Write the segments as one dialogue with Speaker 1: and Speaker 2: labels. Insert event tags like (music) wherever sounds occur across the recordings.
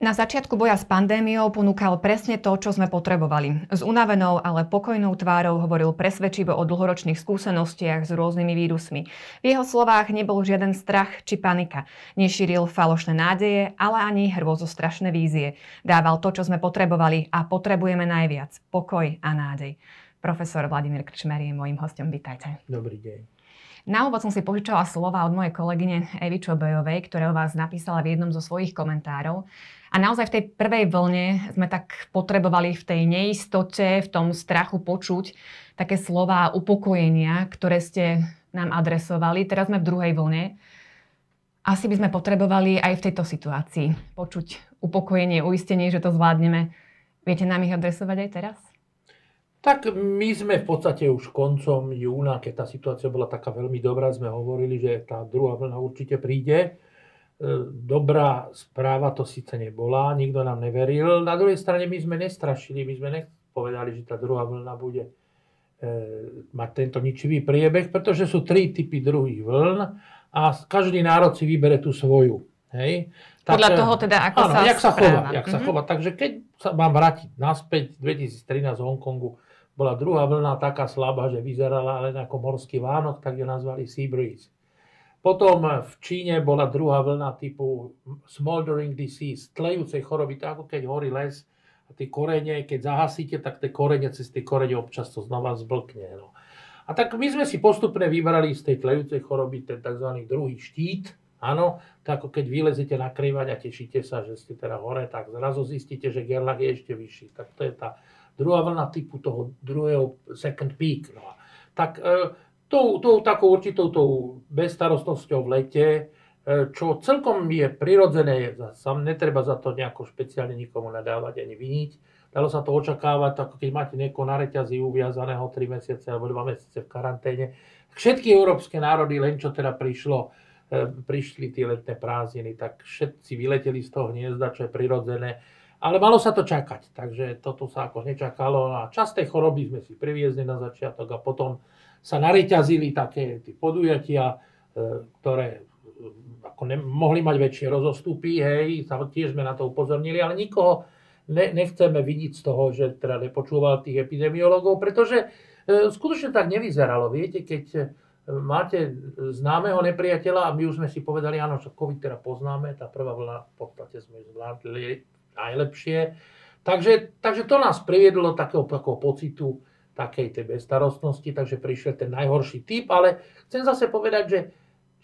Speaker 1: Na začiatku boja s pandémiou ponúkal presne to, čo sme potrebovali. S unavenou, ale pokojnou tvárou hovoril presvedčivo o dlhoročných skúsenostiach s rôznymi vírusmi. V jeho slovách nebol žiaden strach či panika. Nešíril falošné nádeje, ale ani hrôzostrašné vízie. Dával to, čo sme potrebovali a potrebujeme najviac. Pokoj a nádej. Profesor Vladimír Krčmer je môjim hostom. Vítajte.
Speaker 2: Dobrý deň.
Speaker 1: Na úvod som si požičala slova od mojej kolegyne Evy Čobejovej, ktoré o vás napísala v jednom zo svojich komentárov. A naozaj v tej prvej vlne sme tak potrebovali v tej neistote, v tom strachu počuť také slova upokojenia, ktoré ste nám adresovali. Teraz sme v druhej vlne. Asi by sme potrebovali aj v tejto situácii počuť upokojenie, uistenie, že to zvládneme. Viete nám ich adresovať aj teraz?
Speaker 2: Tak my sme v podstate už koncom júna, keď tá situácia bola taká veľmi dobrá, sme hovorili, že tá druhá vlna určite príde dobrá správa to síce nebola, nikto nám neveril. Na druhej strane my sme nestrašili, my sme nepovedali, že tá druhá vlna bude e, mať tento ničivý priebeh, pretože sú tri typy druhých vln a každý národ si vybere tú svoju. Hej?
Speaker 1: Tak, Podľa toho teda, ako áno,
Speaker 2: sa,
Speaker 1: jak
Speaker 2: sa chová. Jak mm-hmm. sa chová. Takže keď sa mám vrátiť naspäť, 2013 v Hongkongu bola druhá vlna taká slabá, že vyzerala len ako morský Vánok, tak ju nazvali Sea Breeze. Potom v Číne bola druhá vlna typu smoldering disease, tlejúcej choroby, to ako keď horí les a tie korene, keď zahasíte, tak tie korene cez tie korene občas to znova zblkne. No. A tak my sme si postupne vybrali z tej tlejúcej choroby ten tzv. druhý štít, Áno, tak ako keď vylezete na krývať a tešíte sa, že ste teda hore, tak zrazu zistíte, že Gerlach je ešte vyšší. Tak to je tá druhá vlna typu toho druhého second peak. No. Tak e, tou, tou takou určitou tou bezstarostnosťou v lete, e, čo celkom je prirodzené, sam netreba za to nejako špeciálne nikomu nadávať ani viniť. Dalo sa to očakávať, ako keď máte niekoho na reťazi uviazaného 3 mesiace alebo 2 mesiace v karanténe. Všetky európske národy, len čo teda prišlo, e, prišli tie letné prázdniny, tak všetci vyleteli z toho hniezda, čo je prirodzené. Ale malo sa to čakať, takže toto sa ako nečakalo. A čas choroby sme si priviezli na začiatok a potom sa nareťazili také tí podujatia, e, ktoré e, ako ne, mohli mať väčšie rozostupy, hej, tiež sme na to upozornili, ale nikoho ne, nechceme vidieť z toho, že teda nepočúval tých epidemiologov, pretože e, skutočne tak nevyzeralo. Viete, keď máte známeho nepriateľa a my už sme si povedali, áno, že COVID teda poznáme, tá prvá vlna v podstate sme zvládli najlepšie. Takže, takže to nás priviedlo takého, takého pocitu, takej tej bezstarostnosti, takže prišiel ten najhorší typ, ale chcem zase povedať, že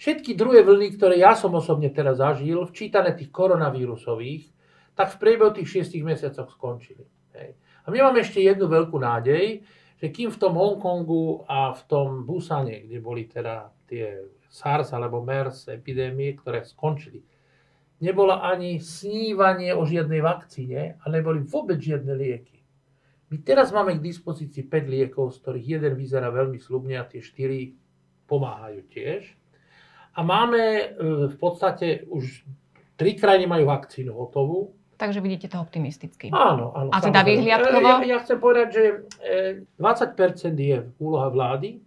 Speaker 2: všetky druhé vlny, ktoré ja som osobne teraz zažil, včítané tých koronavírusových, tak v priebehu tých 6 mesiacoch skončili. Hej. A my máme ešte jednu veľkú nádej, že kým v tom Hongkongu a v tom Busane, kde boli teda tie SARS alebo MERS epidémie, ktoré skončili, nebola ani snívanie o žiadnej vakcíne a neboli vôbec žiadne lieky. My teraz máme k dispozícii 5 liekov, z ktorých jeden vyzerá veľmi slubne a tie 4 pomáhajú tiež. A máme e, v podstate už tri krajiny majú vakcínu hotovú.
Speaker 1: Takže vidíte to optimisticky.
Speaker 2: Áno, áno.
Speaker 1: A teda vyhliadkovo?
Speaker 2: Ja, ja chcem povedať, že 20% e, je úloha vlády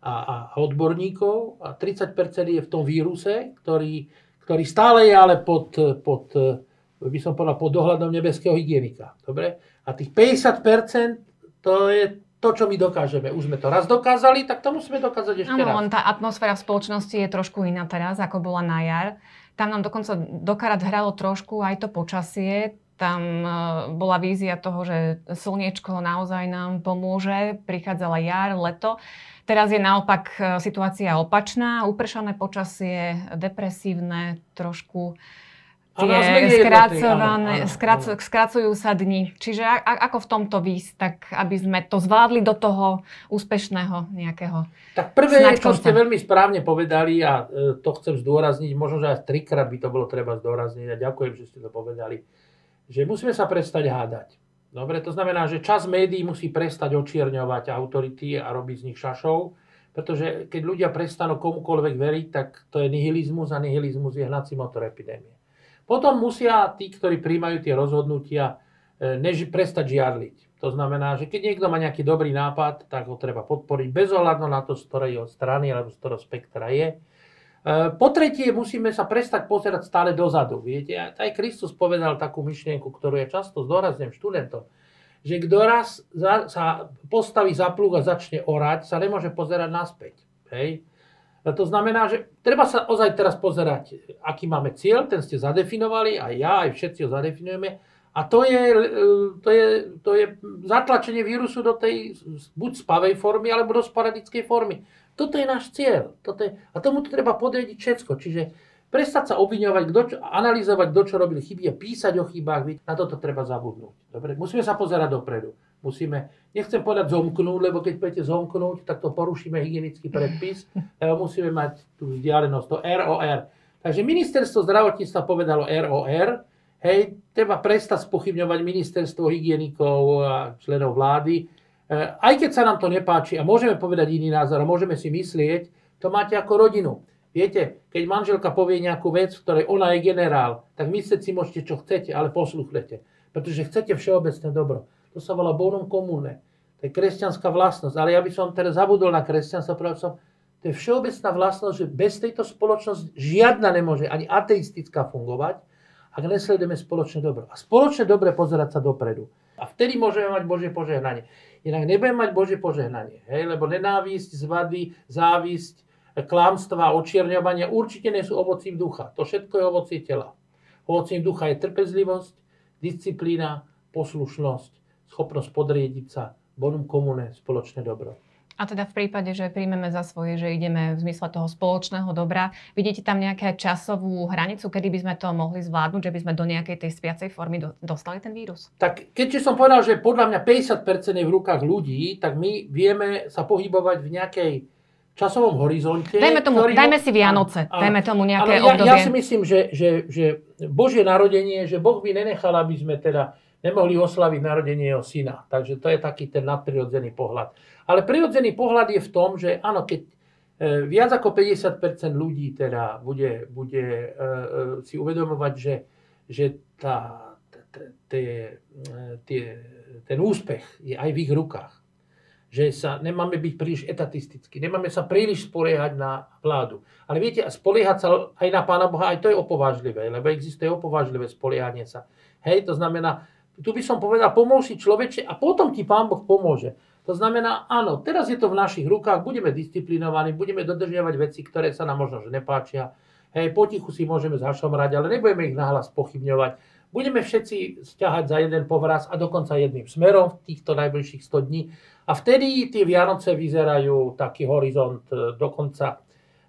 Speaker 2: a, a odborníkov a 30% je v tom víruse, ktorý, ktorý stále je ale pod, pod by som povedal, pod dohľadom nebeského hygienika. Dobre? A tých 50% to je to, čo my dokážeme. Už sme to raz dokázali, tak to musíme dokázať ešte ano, raz.
Speaker 1: len tá atmosféra v spoločnosti je trošku iná teraz, ako bola na jar. Tam nám dokonca dokarat hralo trošku aj to počasie. Tam e, bola vízia toho, že slniečko naozaj nám pomôže. Prichádzala jar, leto. Teraz je naopak e, situácia opačná. Upršané počasie, depresívne, trošku tie skracované, skrac, skracujú sa dni. Čiže a, ako v tomto výsť, tak aby sme to zvládli do toho úspešného nejakého
Speaker 2: Tak prvé, čo ste veľmi správne povedali a e, to chcem zdôrazniť, možno, že aj trikrát by to bolo treba zdôrazniť a ďakujem, že ste to povedali, že musíme sa prestať hádať. Dobre, to znamená, že čas médií musí prestať očierňovať autority a robiť z nich šašov, pretože keď ľudia prestanú komukoľvek veriť, tak to je nihilizmus a nihilizmus je hnací motor epidémie. Potom musia tí, ktorí príjmajú tie rozhodnutia, e, než prestať žiarliť. To znamená, že keď niekto má nejaký dobrý nápad, tak ho treba podporiť bez ohľadu na to, z ktorej strany alebo z ktorého spektra je. po tretie, musíme sa prestať pozerať stále dozadu. Viete, aj Kristus povedal takú myšlienku, ktorú ja často zdôrazňujem študentom, že kto raz sa postaví za plúg a začne orať, sa nemôže pozerať naspäť. Hej? To znamená, že treba sa ozaj teraz pozerať, aký máme cieľ, ten ste zadefinovali, aj ja, aj všetci ho zadefinujeme. A to je, to je, to je zatlačenie vírusu do tej buď spavej formy, alebo do sporadickej formy. Toto je náš cieľ. Toto je, a tomu to treba podriediť všetko. Čiže prestať sa obviňovať, čo, analyzovať, kto čo robil chyby a písať o chybách, na toto treba zabudnúť. Dobre? Musíme sa pozerať dopredu. Musíme, nechcem povedať zomknúť, lebo keď budete zomknúť, tak to porušíme hygienický predpis. (laughs) Musíme mať tú vzdialenosť, to ROR. Takže ministerstvo zdravotníctva povedalo ROR, hej, treba prestať spochybňovať ministerstvo hygienikov a členov vlády, E, aj keď sa nám to nepáči a môžeme povedať iný názor a môžeme si myslieť, to máte ako rodinu. Viete, keď manželka povie nejakú vec, v ktorej ona je generál, tak myslieť si môžete, čo chcete, ale posluchnete. Pretože chcete všeobecné dobro. To sa volá bonum comune. To je kresťanská vlastnosť. Ale ja by som teraz zabudol na kresťanstvo, pretože som, to je všeobecná vlastnosť, že bez tejto spoločnosti žiadna nemôže, ani ateistická fungovať, ak nesledujeme spoločné dobro. A spoločné dobre pozerať sa dopredu. A vtedy môžeme mať Božie požehnanie. Inak nebudem mať Božie požehnanie. Hej? Lebo nenávisť, zvady, závisť, klamstva, očierňovania určite nie sú ovocím ducha. To všetko je ovocie tela. Ovocím ducha je trpezlivosť, disciplína, poslušnosť, schopnosť podriediť sa, bonum comune, spoločné dobro.
Speaker 1: A teda v prípade, že príjmeme za svoje, že ideme v zmysle toho spoločného dobra, vidíte tam nejakú časovú hranicu, kedy by sme to mohli zvládnuť, že by sme do nejakej tej spiacej formy do, dostali ten vírus?
Speaker 2: Tak keďže som povedal, že podľa mňa 50% je v rukách ľudí, tak my vieme sa pohybovať v nejakej časovom horizonte.
Speaker 1: Dajme, tomu, ktorý... dajme si Vianoce, a, dajme tomu nejaké
Speaker 2: ja,
Speaker 1: obdobie.
Speaker 2: Ja si myslím, že, že, že Božie narodenie, že Boh by nenechal, aby sme teda nemohli oslaviť narodenie jeho syna. Takže to je taký ten nadprirodzený pohľad. Ale prirodzený pohľad je v tom, že áno, keď e, viac ako 50% ľudí teda bude, bude e, e, si uvedomovať, že, že tá, tie, tie, ten úspech je aj v ich rukách. Že sa nemáme byť príliš etatistickí, nemáme sa príliš spoliehať na vládu. Ale viete, spoliehať sa aj na Pána Boha, aj to je opovážlivé, lebo existuje opovážlivé spoliehanie sa. Hej, to znamená, tu by som povedal, pomôž si človeče a potom ti Pán Boh pomôže. To znamená, áno, teraz je to v našich rukách, budeme disciplinovaní, budeme dodržiavať veci, ktoré sa nám možno že nepáčia. Hej, potichu si môžeme zašomrať, ale nebudeme ich nahlas pochybňovať. Budeme všetci stiahať za jeden povraz a dokonca jedným smerom v týchto najbližších 100 dní. A vtedy tie Vianoce vyzerajú taký horizont e, dokonca,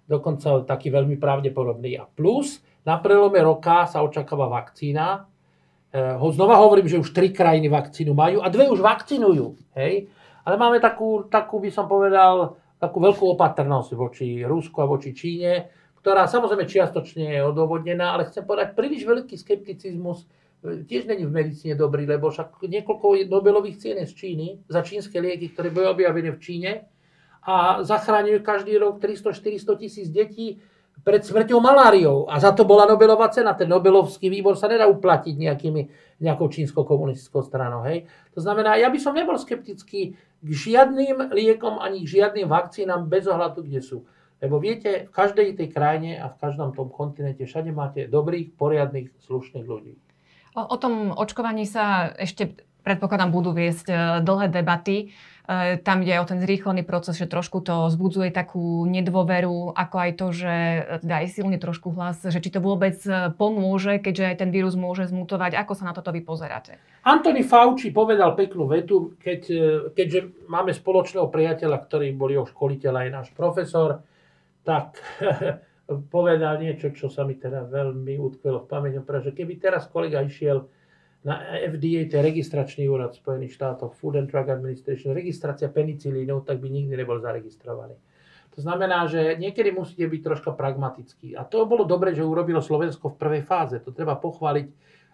Speaker 2: dokonca taký veľmi pravdepodobný. A plus, na prelome roka sa očakáva vakcína, ho znova hovorím, že už tri krajiny vakcínu majú a dve už vakcinujú. Hej? Ale máme takú, takú, by som povedal, takú veľkú opatrnosť voči Rusku a voči Číne, ktorá samozrejme čiastočne je odôvodnená, ale chcem povedať, príliš veľký skepticizmus eh, tiež není v medicíne dobrý, lebo však niekoľko Nobelových cien z Číny za čínske lieky, ktoré boli objavené v Číne a zachráňujú každý rok 300-400 tisíc detí pred smrťou maláriou. A za to bola Nobelová cena. Ten Nobelovský výbor sa nedá uplatiť nejakými, nejakou čínskou komunistickou stranou. Hej. To znamená, ja by som nebol skeptický k žiadnym liekom ani k žiadnym vakcínam bez ohľadu, kde sú. Lebo viete, v každej tej krajine a v každom tom kontinente všade máte dobrých, poriadnych, slušných ľudí.
Speaker 1: O, o tom očkovaní sa ešte predpokladám budú viesť e, dlhé debaty. E, tam ide o ten zrýchlený proces, že trošku to zbudzuje takú nedôveru, ako aj to, že teda aj silne trošku hlas, že či to vôbec e, pomôže, keďže aj ten vírus môže zmutovať. Ako sa na toto vy pozeráte?
Speaker 2: Anthony Fauci povedal peknú vetu, keď, e, keďže máme spoločného priateľa, ktorý bol jeho školiteľ aj náš profesor, tak (laughs) povedal niečo, čo sa mi teda veľmi utkvelo v pamäti, pretože keby teraz kolega išiel na FDA, to je registračný úrad v Spojených štátoch, Food and Drug Administration, registrácia penicilínov, tak by nikdy nebol zaregistrovaný. To znamená, že niekedy musíte byť troška pragmatický. A to bolo dobre, že urobilo Slovensko v prvej fáze. To treba pochváliť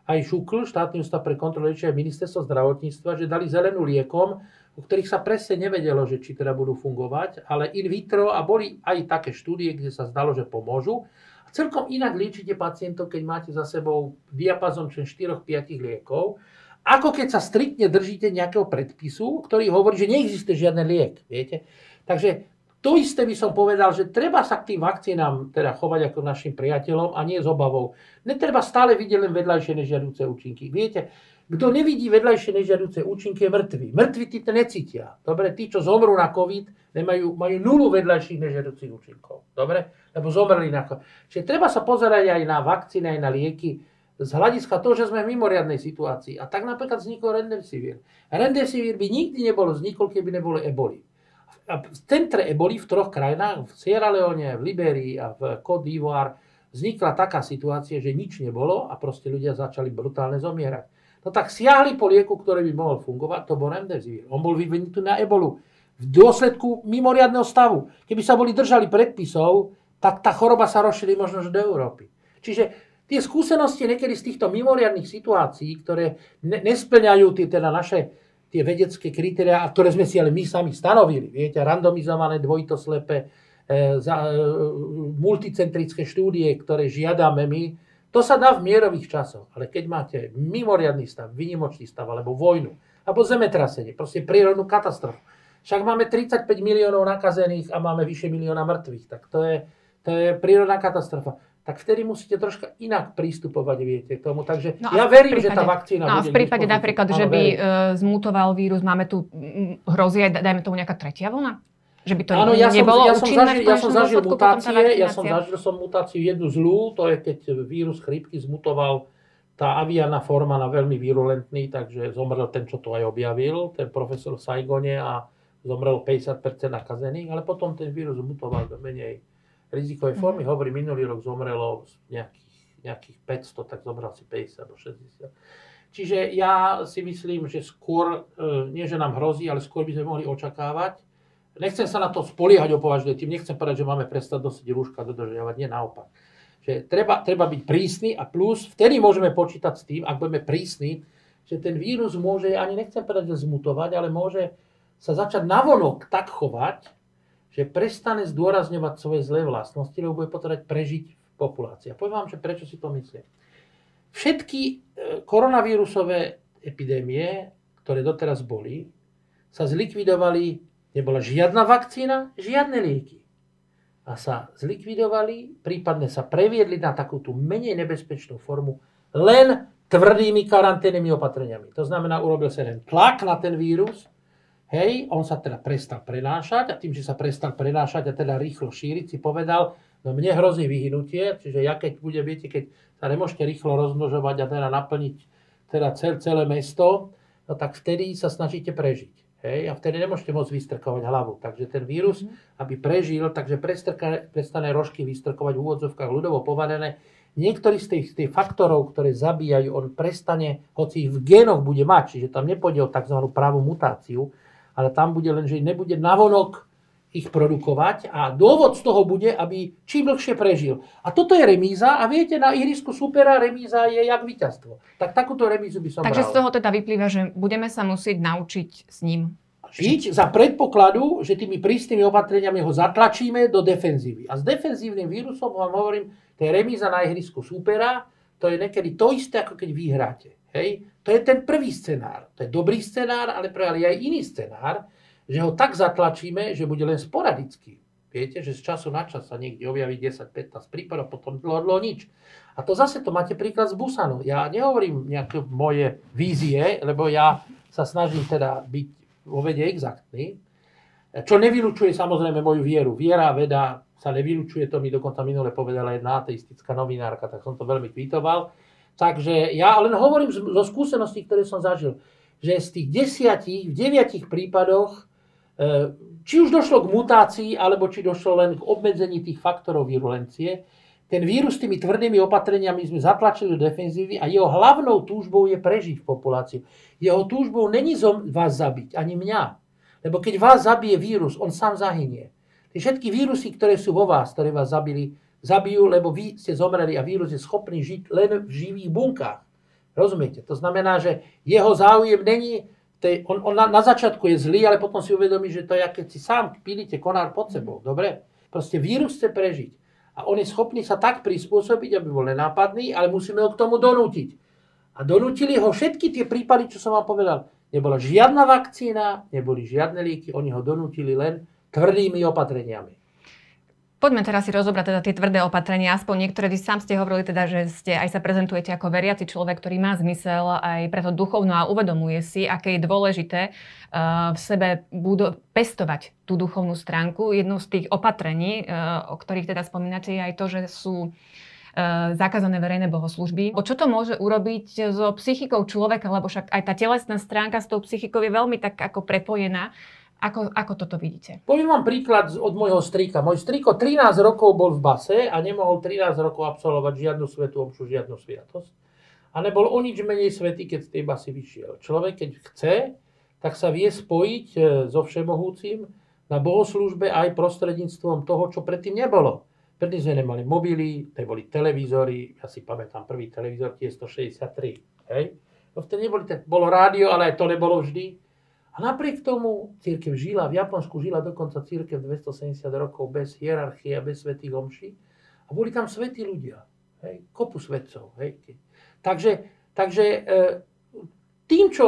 Speaker 2: aj Šukl, štátny ústav pre kontrolu aj ministerstvo zdravotníctva, že dali zelenú liekom, o ktorých sa presne nevedelo, že či teda budú fungovať, ale in vitro a boli aj také štúdie, kde sa zdalo, že pomôžu. Celkom inak liečite pacientov, keď máte za sebou diapazon 4-5 liekov, ako keď sa striktne držíte nejakého predpisu, ktorý hovorí, že neexistuje žiadny liek. Viete? Takže To isté by som povedal, že treba sa k tým vakcínám teda chovať ako našim priateľom a nie s obavou. Netreba stále vidieť len vedľajšie nežiaduce účinky. Viete, kto nevidí vedľajšie nežiaduce účinky je mŕtvy. Mŕtvi tí to necítia. Dobre, tí, čo zomrú na COVID, nemajú, majú nulu vedľajších nežiaducich účinkov. Dobre, lebo zomreli na COVID. Čiže treba sa pozerať aj na vakcíny, aj na lieky z hľadiska toho, že sme v mimoriadnej situácii. A tak napríklad vznikol Remdesivir. Remdesivir by nikdy nebol vznikol, keby nebolo eboli v centre eboli v troch krajinách, v Sierra Leone, v Liberii a v Côte d'Ivoire, vznikla taká situácia, že nič nebolo a proste ľudia začali brutálne zomierať. No tak siahli po lieku, ktorý by mohol fungovať, to bol remdesivir. On bol vyvinutý na ebolu v dôsledku mimoriadného stavu. Keby sa boli držali predpisov, tak tá choroba sa rozšíri možno do Európy. Čiže tie skúsenosti niekedy z týchto mimoriadných situácií, ktoré ne, nesplňajú tie teda naše tie vedecké kritéria, ktoré sme si ale my sami stanovili. Viete, randomizované, dvojito slepe, e, za, e, multicentrické štúdie, ktoré žiadame my, to sa dá v mierových časoch. Ale keď máte mimoriadný stav, vynimočný stav, alebo vojnu, alebo zemetrasenie, proste prírodnú katastrofu. Však máme 35 miliónov nakazených a máme vyše milióna mŕtvych. Tak to je, to je prírodná katastrofa tak vtedy musíte troška inak prístupovať, viete, k tomu. Takže no ja verím, prípade, že tá vakcína
Speaker 1: no bude... v prípade napríklad, že by uh, zmutoval vírus, máme tu, hrozí aj, dajme tomu nejaká tretia vlna? Že by to
Speaker 2: Áno, ja
Speaker 1: nebolo
Speaker 2: som, ja som zažil, ja som zažil mutácie, ja som zažil som mutáciu jednu zlú, to je keď vírus chrípky zmutoval tá aviana forma na veľmi virulentný, takže zomrel ten, čo to aj objavil, ten profesor v Saigone a zomrel 50% nakazených, ale potom ten vírus mutoval do menej rizikovej formy. Mm. Hovorí, minulý rok zomrelo nejakých, nejakých 500, tak zomrel si 50 do 60. Čiže ja si myslím, že skôr, e, nie že nám hrozí, ale skôr by sme mohli očakávať. Nechcem sa na to spoliehať opovažne tým, nechcem povedať, že máme prestať nosiť rúška, dodržiavať, nie naopak. Že treba, treba byť prísny a plus, vtedy môžeme počítať s tým, ak budeme prísni, že ten vírus môže, ani nechcem povedať, že zmutovať, ale môže sa začať navonok tak chovať, že prestane zdôrazňovať svoje zlé vlastnosti, lebo bude potrebovať prežiť v populácii. A poviem vám, že prečo si to myslím. Všetky e, koronavírusové epidémie, ktoré doteraz boli, sa zlikvidovali, nebola žiadna vakcína, žiadne lieky. A sa zlikvidovali, prípadne sa previedli na takú tú menej nebezpečnú formu len tvrdými karanténnymi opatreniami. To znamená, urobil sa len tlak na ten vírus, Hej, on sa teda prestal prenášať a tým, že sa prestal prenášať a teda rýchlo šíriť, si povedal, no mne hrozí vyhnutie, čiže ja keď bude, viete, keď sa nemôžete rýchlo rozmnožovať a teda naplniť teda cel, celé mesto, no tak vtedy sa snažíte prežiť. Hej, a vtedy nemôžete môcť vystrkovať hlavu. Takže ten vírus, mm. aby prežil, takže prestane rožky vystrkovať v úvodzovkách ľudovo povedané, niektorý z tých, tých faktorov, ktoré zabíjajú, on prestane, hoci ich v génoch bude mať, čiže tam nepôjde o tzv. pravú mutáciu, ale tam bude len, že nebude navonok ich produkovať a dôvod z toho bude, aby čím dlhšie prežil. A toto je remíza a viete, na ihrisku supera remíza je jak víťazstvo. Tak takúto remízu by som
Speaker 1: Takže
Speaker 2: bral.
Speaker 1: z toho teda vyplýva, že budeme sa musieť naučiť s ním
Speaker 2: žiť za predpokladu, že tými prísnymi opatreniami ho zatlačíme do defenzívy. A s defenzívnym vírusom vám hovorím, to je remíza na ihrisku supera, to je niekedy to isté, ako keď vyhráte. Hej? To je ten prvý scenár. To je dobrý scenár, ale pre je aj iný scenár, že ho tak zatlačíme, že bude len sporadicky. Viete, že z času na čas sa niekde objaví 10-15 prípadov, potom dlho, dlho nič. A to zase to máte príklad z Busanu. Ja nehovorím nejaké moje vízie, lebo ja sa snažím teda byť vo vede exaktný, čo nevylučuje samozrejme moju vieru. Viera veda sa nevylučuje, to mi dokonca minule povedala jedna ateistická novinárka, tak som to veľmi kvítoval. Takže ja len hovorím zo skúseností, ktoré som zažil, že z tých desiatich, v deviatich prípadoch, či už došlo k mutácii, alebo či došlo len k obmedzení tých faktorov virulencie, ten vírus tými tvrdými opatreniami sme zatlačili do defenzívy a jeho hlavnou túžbou je prežiť v populácii. Jeho túžbou není vás zabiť, ani mňa. Lebo keď vás zabije vírus, on sám zahynie. Tie všetky vírusy, ktoré sú vo vás, ktoré vás zabili, zabijú, lebo vy ste zomreli a vírus je schopný žiť len v živých bunkách. Rozumiete? To znamená, že jeho záujem není, tej, on, on na, na začiatku je zlý, ale potom si uvedomí, že to je, keď si sám pílite konár pod sebou. Dobre? Proste vírus chce prežiť. A on je schopný sa tak prispôsobiť, aby bol nenápadný, ale musíme ho k tomu donútiť. A donútili ho všetky tie prípady, čo som vám povedal. Nebola žiadna vakcína, neboli žiadne lieky, oni ho donútili len tvrdými opatreniami.
Speaker 1: Poďme teraz si rozobrať teda tie tvrdé opatrenia. Aspoň niektoré, vy sám ste hovorili teda, že ste aj sa prezentujete ako veriaci človek, ktorý má zmysel aj preto duchovno a uvedomuje si, aké je dôležité uh, v sebe budo- pestovať tú duchovnú stránku. Jednou z tých opatrení, uh, o ktorých teda spomínate, je aj to, že sú uh, zakázané verejné bohoslužby. O čo to môže urobiť so psychikou človeka, lebo však aj tá telesná stránka s tou psychikou je veľmi tak ako prepojená. Ako, ako toto vidíte?
Speaker 2: Poviem vám príklad od môjho strika. Môj striko 13 rokov bol v base a nemohol 13 rokov absolvovať žiadnu svetú omšu, žiadnu sviatosť. A nebol o nič menej svetý, keď z tej basy vyšiel. Človek, keď chce, tak sa vie spojiť e, so všemohúcim na bohoslužbe aj prostredníctvom toho, čo predtým nebolo. Predtým sme nemali mobily, to boli televízory, ja si pamätám prvý televízor, tie 163. Hej? No vtedy neboli, bolo rádio, ale aj to nebolo vždy. A napriek tomu církev žila, v Japonsku žila dokonca církev 270 rokov bez hierarchie a bez svetých omší. A boli tam svetí ľudia. Hej, kopu svetcov. Hej. Takže, takže e, tým, čo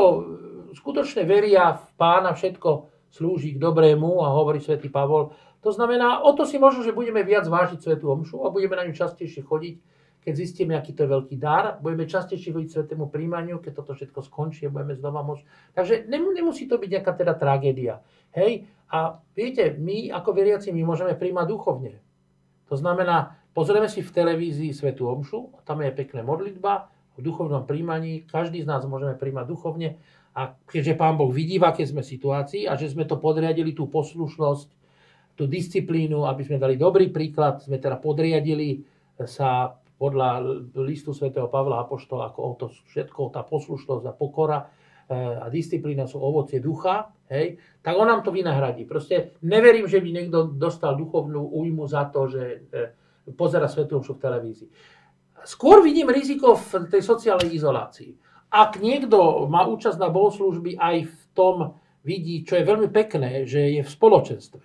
Speaker 2: skutočne veria v pána, všetko slúži k dobrému a hovorí svätý Pavol, to znamená, o to si možno, že budeme viac vážiť svetú omšu a budeme na ňu častejšie chodiť, keď zistíme, aký to je veľký dar, budeme častejšie chodiť svetému príjmaniu, keď toto všetko skončí budeme znova môcť. Takže nemusí to byť nejaká teda tragédia. Hej? A viete, my ako veriaci, my môžeme príjmať duchovne. To znamená, pozrieme si v televízii Svetú Omšu, tam je pekná modlitba, v duchovnom príjmaní, každý z nás môžeme príjmať duchovne a keďže Pán Boh vidí, v aké sme situácii a že sme to podriadili, tú poslušnosť, tú disciplínu, aby sme dali dobrý príklad, sme teda podriadili sa podľa listu svätého Pavla Apoštola, ako to všetko, tá poslušnosť a pokora eh, a disciplína sú ovocie ducha, hej, tak on nám to vynahradí. Proste neverím, že by niekto dostal duchovnú újmu za to, že eh, pozera Svetú v televízii. Skôr vidím riziko v tej sociálnej izolácii. Ak niekto má účasť na bohoslužby aj v tom vidí, čo je veľmi pekné, že je v spoločenstve,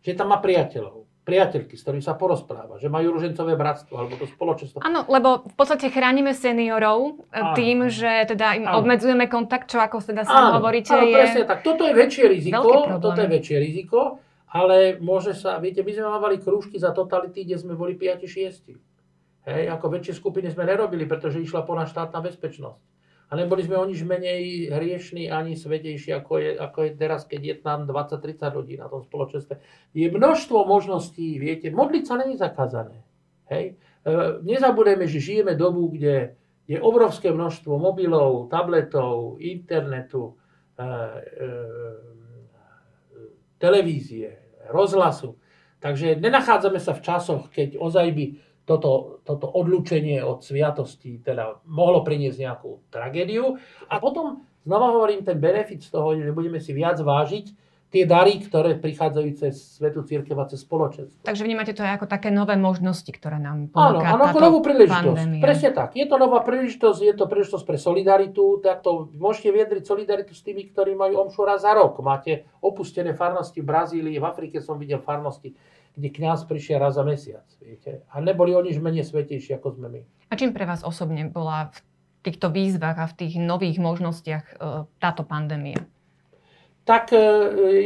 Speaker 2: že tam má priateľov, priateľky, s ktorými sa porozpráva, že majú ružencové bratstvo alebo to spoločenstvo.
Speaker 1: Áno, lebo v podstate chránime seniorov e, áno, tým, že teda im áno. obmedzujeme kontakt, čo ako teda sa hovoríte
Speaker 2: áno, je... presne tak. Toto je väčšie riziko, toto je väčšie riziko, ale môže sa, viete, my sme mávali krúžky za totality, kde sme boli 5-6. Hej, ako väčšie skupiny sme nerobili, pretože išla po nás štátna bezpečnosť a neboli sme o nič menej hriešní ani svetejší, ako je, ako je teraz, keď je tam 20-30 ľudí na tom spoločenstve. Je množstvo možností, viete, modliť sa není zakázané. Hej? E, nezabudeme, že žijeme dobu, kde je obrovské množstvo mobilov, tabletov, internetu, e, e, televízie, rozhlasu. Takže nenachádzame sa v časoch, keď ozaj by toto, toto odlúčenie od sviatosti teda mohlo priniesť nejakú tragédiu. A potom znova hovorím ten benefit z toho, že budeme si viac vážiť tie dary, ktoré prichádzajú cez Svetu Církev a cez spoločenstvo.
Speaker 1: Takže vnímate to aj ako také nové možnosti, ktoré nám ponúka
Speaker 2: Áno, áno ako novú príležitosť. Pandémia. Presne tak. Je to nová príležitosť, je to príležitosť pre solidaritu, tak to môžete viedriť solidaritu s tými, ktorí majú omšu raz za rok. Máte opustené farnosti v Brazílii, v Afrike som videl farnosti kde kňaz prišiel raz za mesiac. Viete? A neboli oni menej svetejší, ako sme my.
Speaker 1: A čím pre vás osobne bola v týchto výzvach a v tých nových možnostiach e, táto pandémia?
Speaker 2: Tak e,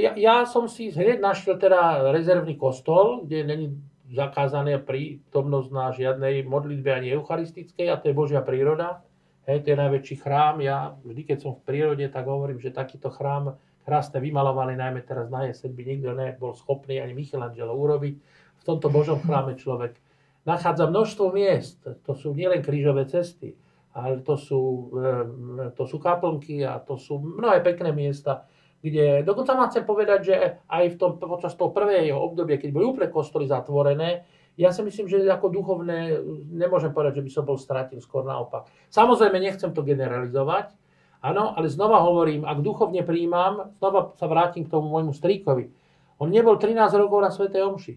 Speaker 2: ja, ja som si hneď našiel teda rezervný kostol, kde není zakázané prítomnosť na žiadnej modlitbe ani eucharistickej a to je Božia príroda. Hej, to je najväčší chrám. Ja vždy, keď som v prírode, tak hovorím, že takýto chrám krásne vymalované, najmä teraz na jeseň by nikto nebol schopný ani Michelangelo urobiť. V tomto Božom chráme človek nachádza množstvo miest. To sú nielen krížové cesty, ale to sú, eh, to sú kaplnky a to sú mnohé pekné miesta, kde dokonca vám chcem povedať, že aj v tom, počas toho prvého obdobia, keď boli úplne kostoly zatvorené, ja si myslím, že ako duchovné nemôžem povedať, že by som bol stratil, skôr naopak. Samozrejme, nechcem to generalizovať, Áno, ale znova hovorím, ak duchovne príjmam, znova sa vrátim k tomu môjmu strýkovi. On nebol 13 rokov na Svetej Omši.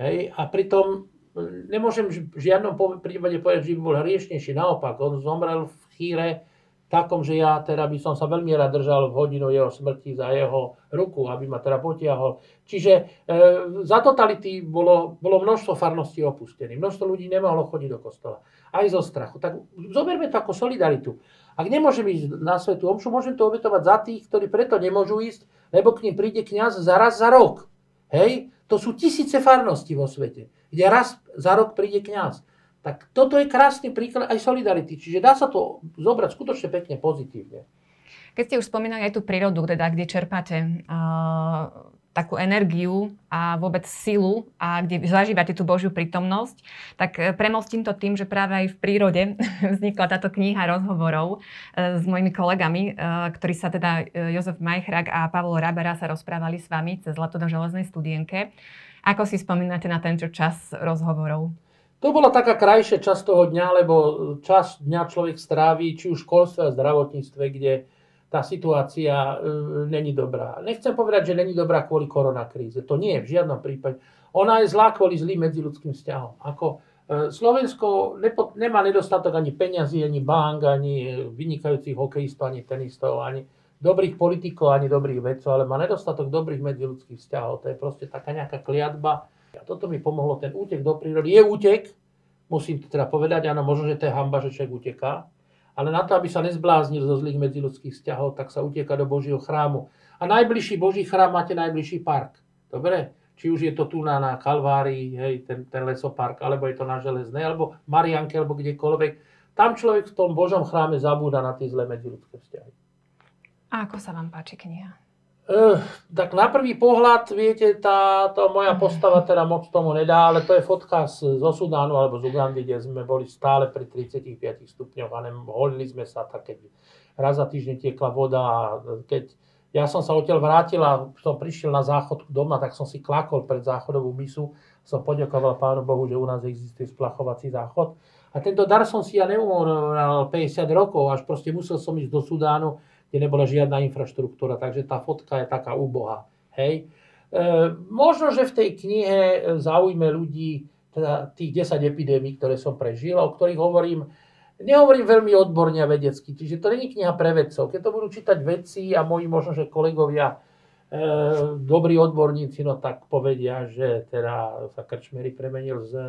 Speaker 2: Hej, a pritom hm, nemôžem v žiadnom prípade povedať, že by bol hriešnejší. Naopak, on zomrel v chýre takom, že ja teda by som sa veľmi rád držal v hodinu jeho smrti za jeho ruku, aby ma teda potiahol. Čiže e, za totality bolo, bolo množstvo farností opustených. Množstvo ľudí nemohlo chodiť do kostola. Aj zo strachu. Tak zoberme to ako solidaritu. Ak nemôžem ísť na Svetu Omšu, môžem to obetovať za tých, ktorí preto nemôžu ísť, lebo k ním príde kňaz zaraz za rok. Hej, to sú tisíce farnosti vo svete, kde raz za rok príde kňaz. Tak toto je krásny príklad aj solidarity. Čiže dá sa to zobrať skutočne pekne pozitívne.
Speaker 1: Keď ste už spomínali aj tú prírodu, teda, kde čerpáte uh, takú energiu a vôbec silu a kde zažívate tú Božiu prítomnosť, tak e, premostím to tým, že práve aj v prírode (laughs) vznikla táto kniha rozhovorov e, s mojimi kolegami, e, ktorí sa teda Jozef Majchrak a Pavol Rabera sa rozprávali s vami cez Zlato na železnej studienke. Ako si spomínate na tento čas rozhovorov?
Speaker 2: To bola taká krajšia časť toho dňa, lebo čas dňa človek stráví či už v školstve a zdravotníctve, kde tá situácia e, není dobrá. Nechcem povedať, že není dobrá kvôli koronakríze. To nie je v žiadnom prípade. Ona je zlá kvôli zlým medziludským vzťahom. Ako e, Slovensko nepo, nemá nedostatok ani peňazí, ani bank, ani vynikajúcich hokejistov, ani tenistov, ani dobrých politikov, ani dobrých vedcov, ale má nedostatok dobrých medziludských vzťahov. To je proste taká nejaká kliatba. A toto mi pomohlo, ten útek do prírody. Je útek, musím to teda povedať, áno, možno, že to je hamba, že človek uteká, ale na to, aby sa nezbláznil zo zlých medziludských vzťahov, tak sa utieka do Božieho chrámu. A najbližší Boží chrám máte najbližší park. Dobre? Či už je to tu na, na Kalvárii, hej, ten, ten lesopark, alebo je to na Železnej, alebo Marianke, alebo kdekoľvek. Tam človek v tom Božom chráme zabúda na tie zlé medziludské vzťahy.
Speaker 1: A ako sa vám páči kniha?
Speaker 2: Uh, tak na prvý pohľad, viete, táto moja postava teda moc tomu nedá, ale to je fotka z, zo Sudánu alebo z Ugandy, kde sme boli stále pri 35 stupňoch a holili sme sa tak, keď raz za týždeň tiekla voda a keď ja som sa odtiaľ vrátil a som prišiel na záchod doma, tak som si klakol pred záchodovú misu. Som poďakoval Pánu Bohu, že u nás existuje splachovací záchod. A tento dar som si ja neumoral 50 rokov, až proste musel som ísť do Sudánu, kde nebola žiadna infraštruktúra, takže tá fotka je taká úbohá. Hej. E, možno, že v tej knihe zaujme ľudí teda tých 10 epidémií, ktoré som prežil, o ktorých hovorím, nehovorím veľmi odborne a vedecky, čiže to není kniha pre vedcov. Keď to budú čítať vedci a moji možno, že kolegovia, e, dobrí odborníci, no tak povedia, že teda sa Krčmery premenil z e,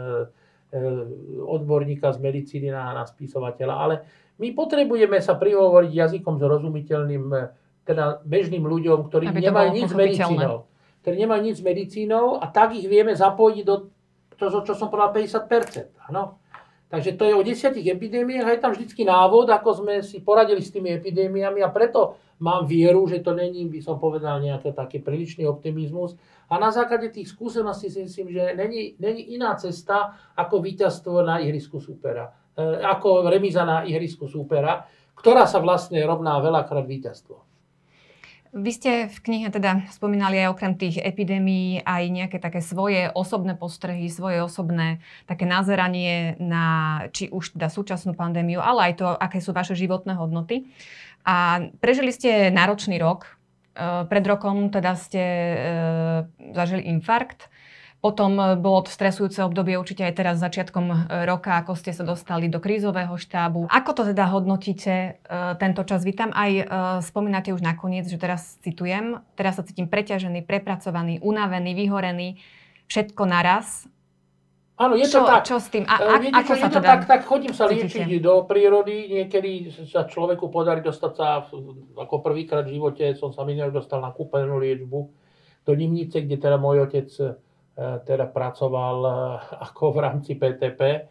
Speaker 2: odborníka z medicíny na, na spisovateľa, ale my potrebujeme sa prihovoriť jazykom zrozumiteľným teda bežným ľuďom, ktorí Aby nemajú nič s medicínou. Ktorí nemajú nič s medicínou a tak ich vieme zapojiť do toho, čo som povedal, 50%. Áno. Takže to je o desiatich epidémiách a je tam vždy návod, ako sme si poradili s tými epidémiami a preto mám vieru, že to není, by som povedal, nejaký taký prílišný optimizmus. A na základe tých skúseností si myslím, že není, není iná cesta ako víťazstvo na ihrisku supera. E, ako remiza na ihrisku súpera, ktorá sa vlastne rovná veľakrát víťazstvo.
Speaker 1: Vy ste v knihe teda spomínali aj okrem tých epidémií aj nejaké také svoje osobné postrehy, svoje osobné také nazeranie na či už teda súčasnú pandémiu, ale aj to, aké sú vaše životné hodnoty. A prežili ste náročný rok. E, pred rokom teda ste e, zažili infarkt. Potom e, bolo to stresujúce obdobie určite aj teraz začiatkom e, roka, ako ste sa dostali do krízového štábu. Ako to teda hodnotíte e, tento čas? Vy tam aj spomínate už nakoniec, že teraz citujem, teraz sa cítim preťažený, prepracovaný, unavený, vyhorený, všetko naraz.
Speaker 2: Áno, je čo, to tak.
Speaker 1: Čo s tým? A, Viete, ako čo, sa je to
Speaker 2: teda tak, tak chodím sa liečiť do prírody, niekedy sa človeku podarí dostať sa, ako prvýkrát v živote som sa minulý dostal na kúpenú liečbu do Nimnice, kde teda môj otec teda pracoval e, ako v rámci PTP.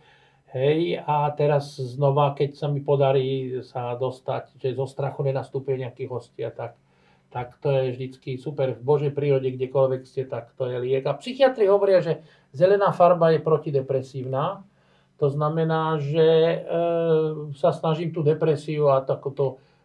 Speaker 2: Hej, a teraz znova, keď sa mi podarí sa dostať, že zo strachu nenastúpia nejakí hostia, tak, tak to je vždycky super. V Božej prírode, kdekoľvek ste, tak to je liek. A psychiatri hovoria, že zelená farba je protidepresívna. To znamená, že e, sa snažím tú depresiu a e,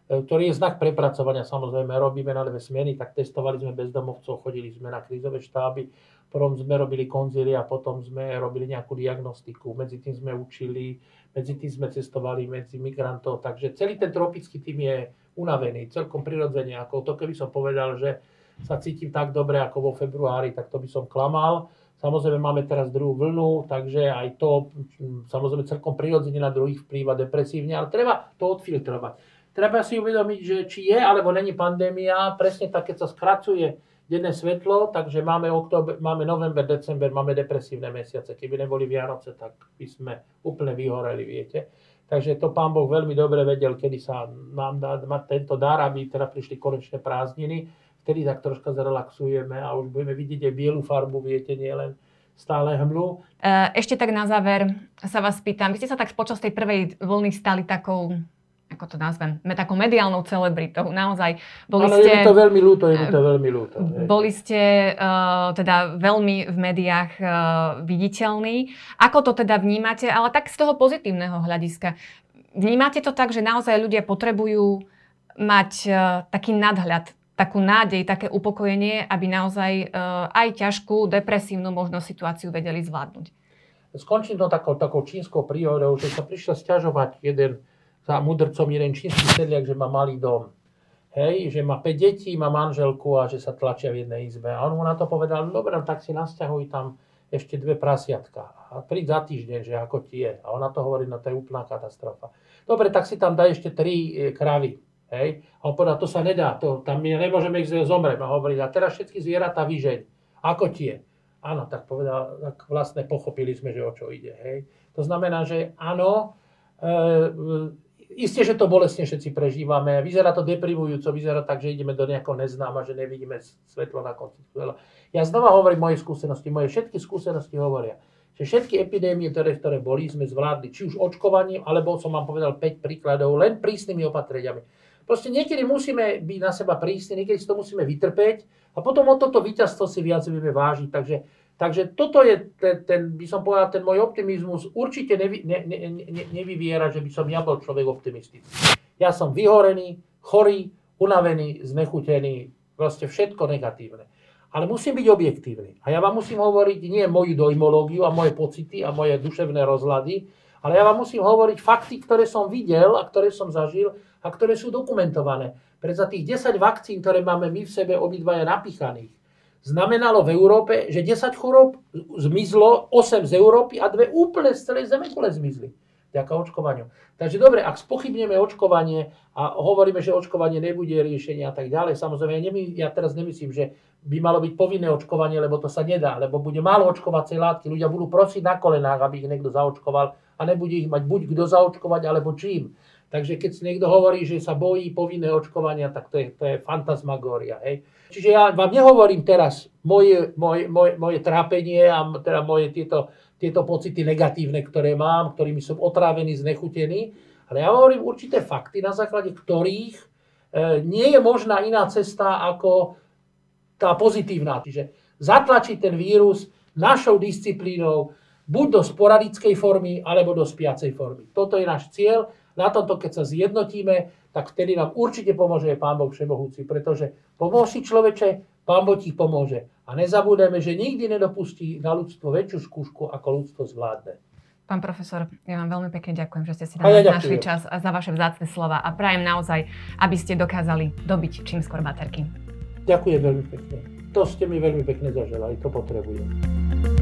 Speaker 2: ktorý je znak prepracovania, samozrejme, robíme na dve smeny, tak testovali sme bezdomovcov, chodili sme na krízové štáby, prvom sme robili konzíly a potom sme robili nejakú diagnostiku. Medzi tým sme učili, medzi tým sme cestovali medzi migrantov. Takže celý ten tropický tým je unavený, celkom prirodzene. Ako to, keby som povedal, že sa cítim tak dobre ako vo februári, tak to by som klamal. Samozrejme máme teraz druhú vlnu, takže aj to samozrejme celkom prirodzene na druhých vplýva depresívne, ale treba to odfiltrovať. Treba si uvedomiť, že či je alebo není pandémia, presne tak, keď sa skracuje denné svetlo, takže máme, oktober, máme november, december, máme depresívne mesiace. Keby neboli Vianoce, tak by sme úplne vyhoreli, viete. Takže to pán Boh veľmi dobre vedel, kedy sa nám dá mať tento dar, aby teda prišli konečné prázdniny. Vtedy tak troška zrelaxujeme a už budeme vidieť aj bielu farbu, viete, nie len stále hmlu.
Speaker 1: Ešte tak na záver sa vás pýtam, vy ste sa tak počas tej prvej vlny stali takou ako to nazvem, takou mediálnou celebritou. Naozaj.
Speaker 2: Boli Ale ste, je mi to veľmi ľúto, je mi to veľmi ľúto.
Speaker 1: Boli ste uh, teda veľmi v médiách uh, viditeľní. Ako to teda vnímate, ale tak z toho pozitívneho hľadiska. Vnímate to tak, že naozaj ľudia potrebujú mať uh, taký nadhľad, takú nádej, také upokojenie, aby naozaj uh, aj ťažkú, depresívnu možno situáciu vedeli zvládnuť?
Speaker 2: Skončím to takou, takou čínskou príhodou, že sa prišiel stiažovať jeden za mudrcom jeden čínsky sedliak, že má malý dom. Hej, že má 5 detí, má manželku a že sa tlačia v jednej izbe. A on mu na to povedal, no dobre, tak si nasťahuj tam ešte dve prasiatka. A príď za týždeň, že ako ti je. A ona to hovorí, no to je úplná katastrofa. Dobre, tak si tam daj ešte tri e, kravy. Hej. A on povedal, to sa nedá, to, tam my nemôžeme ich zomrieť. A hovorí, a teraz všetky zvieratá vyžeň. Ako ti je? Áno, tak povedal, tak vlastne pochopili sme, že o čo ide. Hej. To znamená, že áno, e, Isté, že to bolestne všetci prežívame. Vyzerá to deprivujúco, vyzerá tak, že ideme do nejakého neznáma, že nevidíme svetlo na konci tunela. Ja znova hovorím moje skúsenosti. Moje všetky skúsenosti hovoria, že všetky epidémie, ktoré, ktoré boli, sme zvládli či už očkovaním, alebo som vám povedal 5 príkladov, len prísnymi opatreniami. Proste niekedy musíme byť na seba prísni, niekedy si to musíme vytrpeť a potom o toto víťazstvo si viac vieme vážiť. Takže Takže toto je ten, ten, by som povedal, ten môj optimizmus určite nevy, ne, ne, ne, nevyviera, že by som ja bol človek optimistický. Ja som vyhorený, chorý, unavený, znechutený, proste všetko negatívne. Ale musím byť objektívny. A ja vám musím hovoriť nie moju dojmológiu a moje pocity a moje duševné rozhľady, ale ja vám musím hovoriť fakty, ktoré som videl a ktoré som zažil a ktoré sú dokumentované. Pre za tých 10 vakcín, ktoré máme my v sebe obidvaja napichaných, znamenalo v Európe, že 10 chorób zmizlo, 8 z Európy a dve úplne z celej zemekule zmizli. Ďaká očkovaniu. Takže dobre, ak spochybneme očkovanie a hovoríme, že očkovanie nebude riešenie a tak ďalej, samozrejme, ja, nemy, ja teraz nemyslím, že by malo byť povinné očkovanie, lebo to sa nedá, lebo bude málo očkovacej látky, ľudia budú prosiť na kolenách, aby ich niekto zaočkoval a nebude ich mať buď kto zaočkovať, alebo čím. Takže keď si niekto hovorí, že sa bojí povinné očkovania, tak to je, to je fantasmagória. Hej. Čiže ja vám nehovorím teraz moje, moje, moje, moje trápenie a teda moje tieto, tieto pocity negatívne, ktoré mám, ktorými som otrávený, znechutený, ale ja hovorím určité fakty, na základe ktorých e, nie je možná iná cesta ako tá pozitívna. Čiže zatlačiť ten vírus našou disciplínou buď do sporadickej formy, alebo do spiacej formy. Toto je náš cieľ. Na tomto, keď sa zjednotíme, tak vtedy nám určite pomôže Pán Boh Všemohúci, pretože pomôž si človeče, Pán Boh ti pomôže. A nezabúdajme, že nikdy nedopustí na ľudstvo väčšiu skúšku, ako ľudstvo zvládne.
Speaker 1: Pán profesor, ja vám veľmi pekne ďakujem, že ste si ja našli čas za vaše vzácne slova a prajem naozaj, aby ste dokázali dobiť čím skôr baterky.
Speaker 2: Ďakujem veľmi pekne. To ste mi veľmi pekne zaželali, to potrebujem.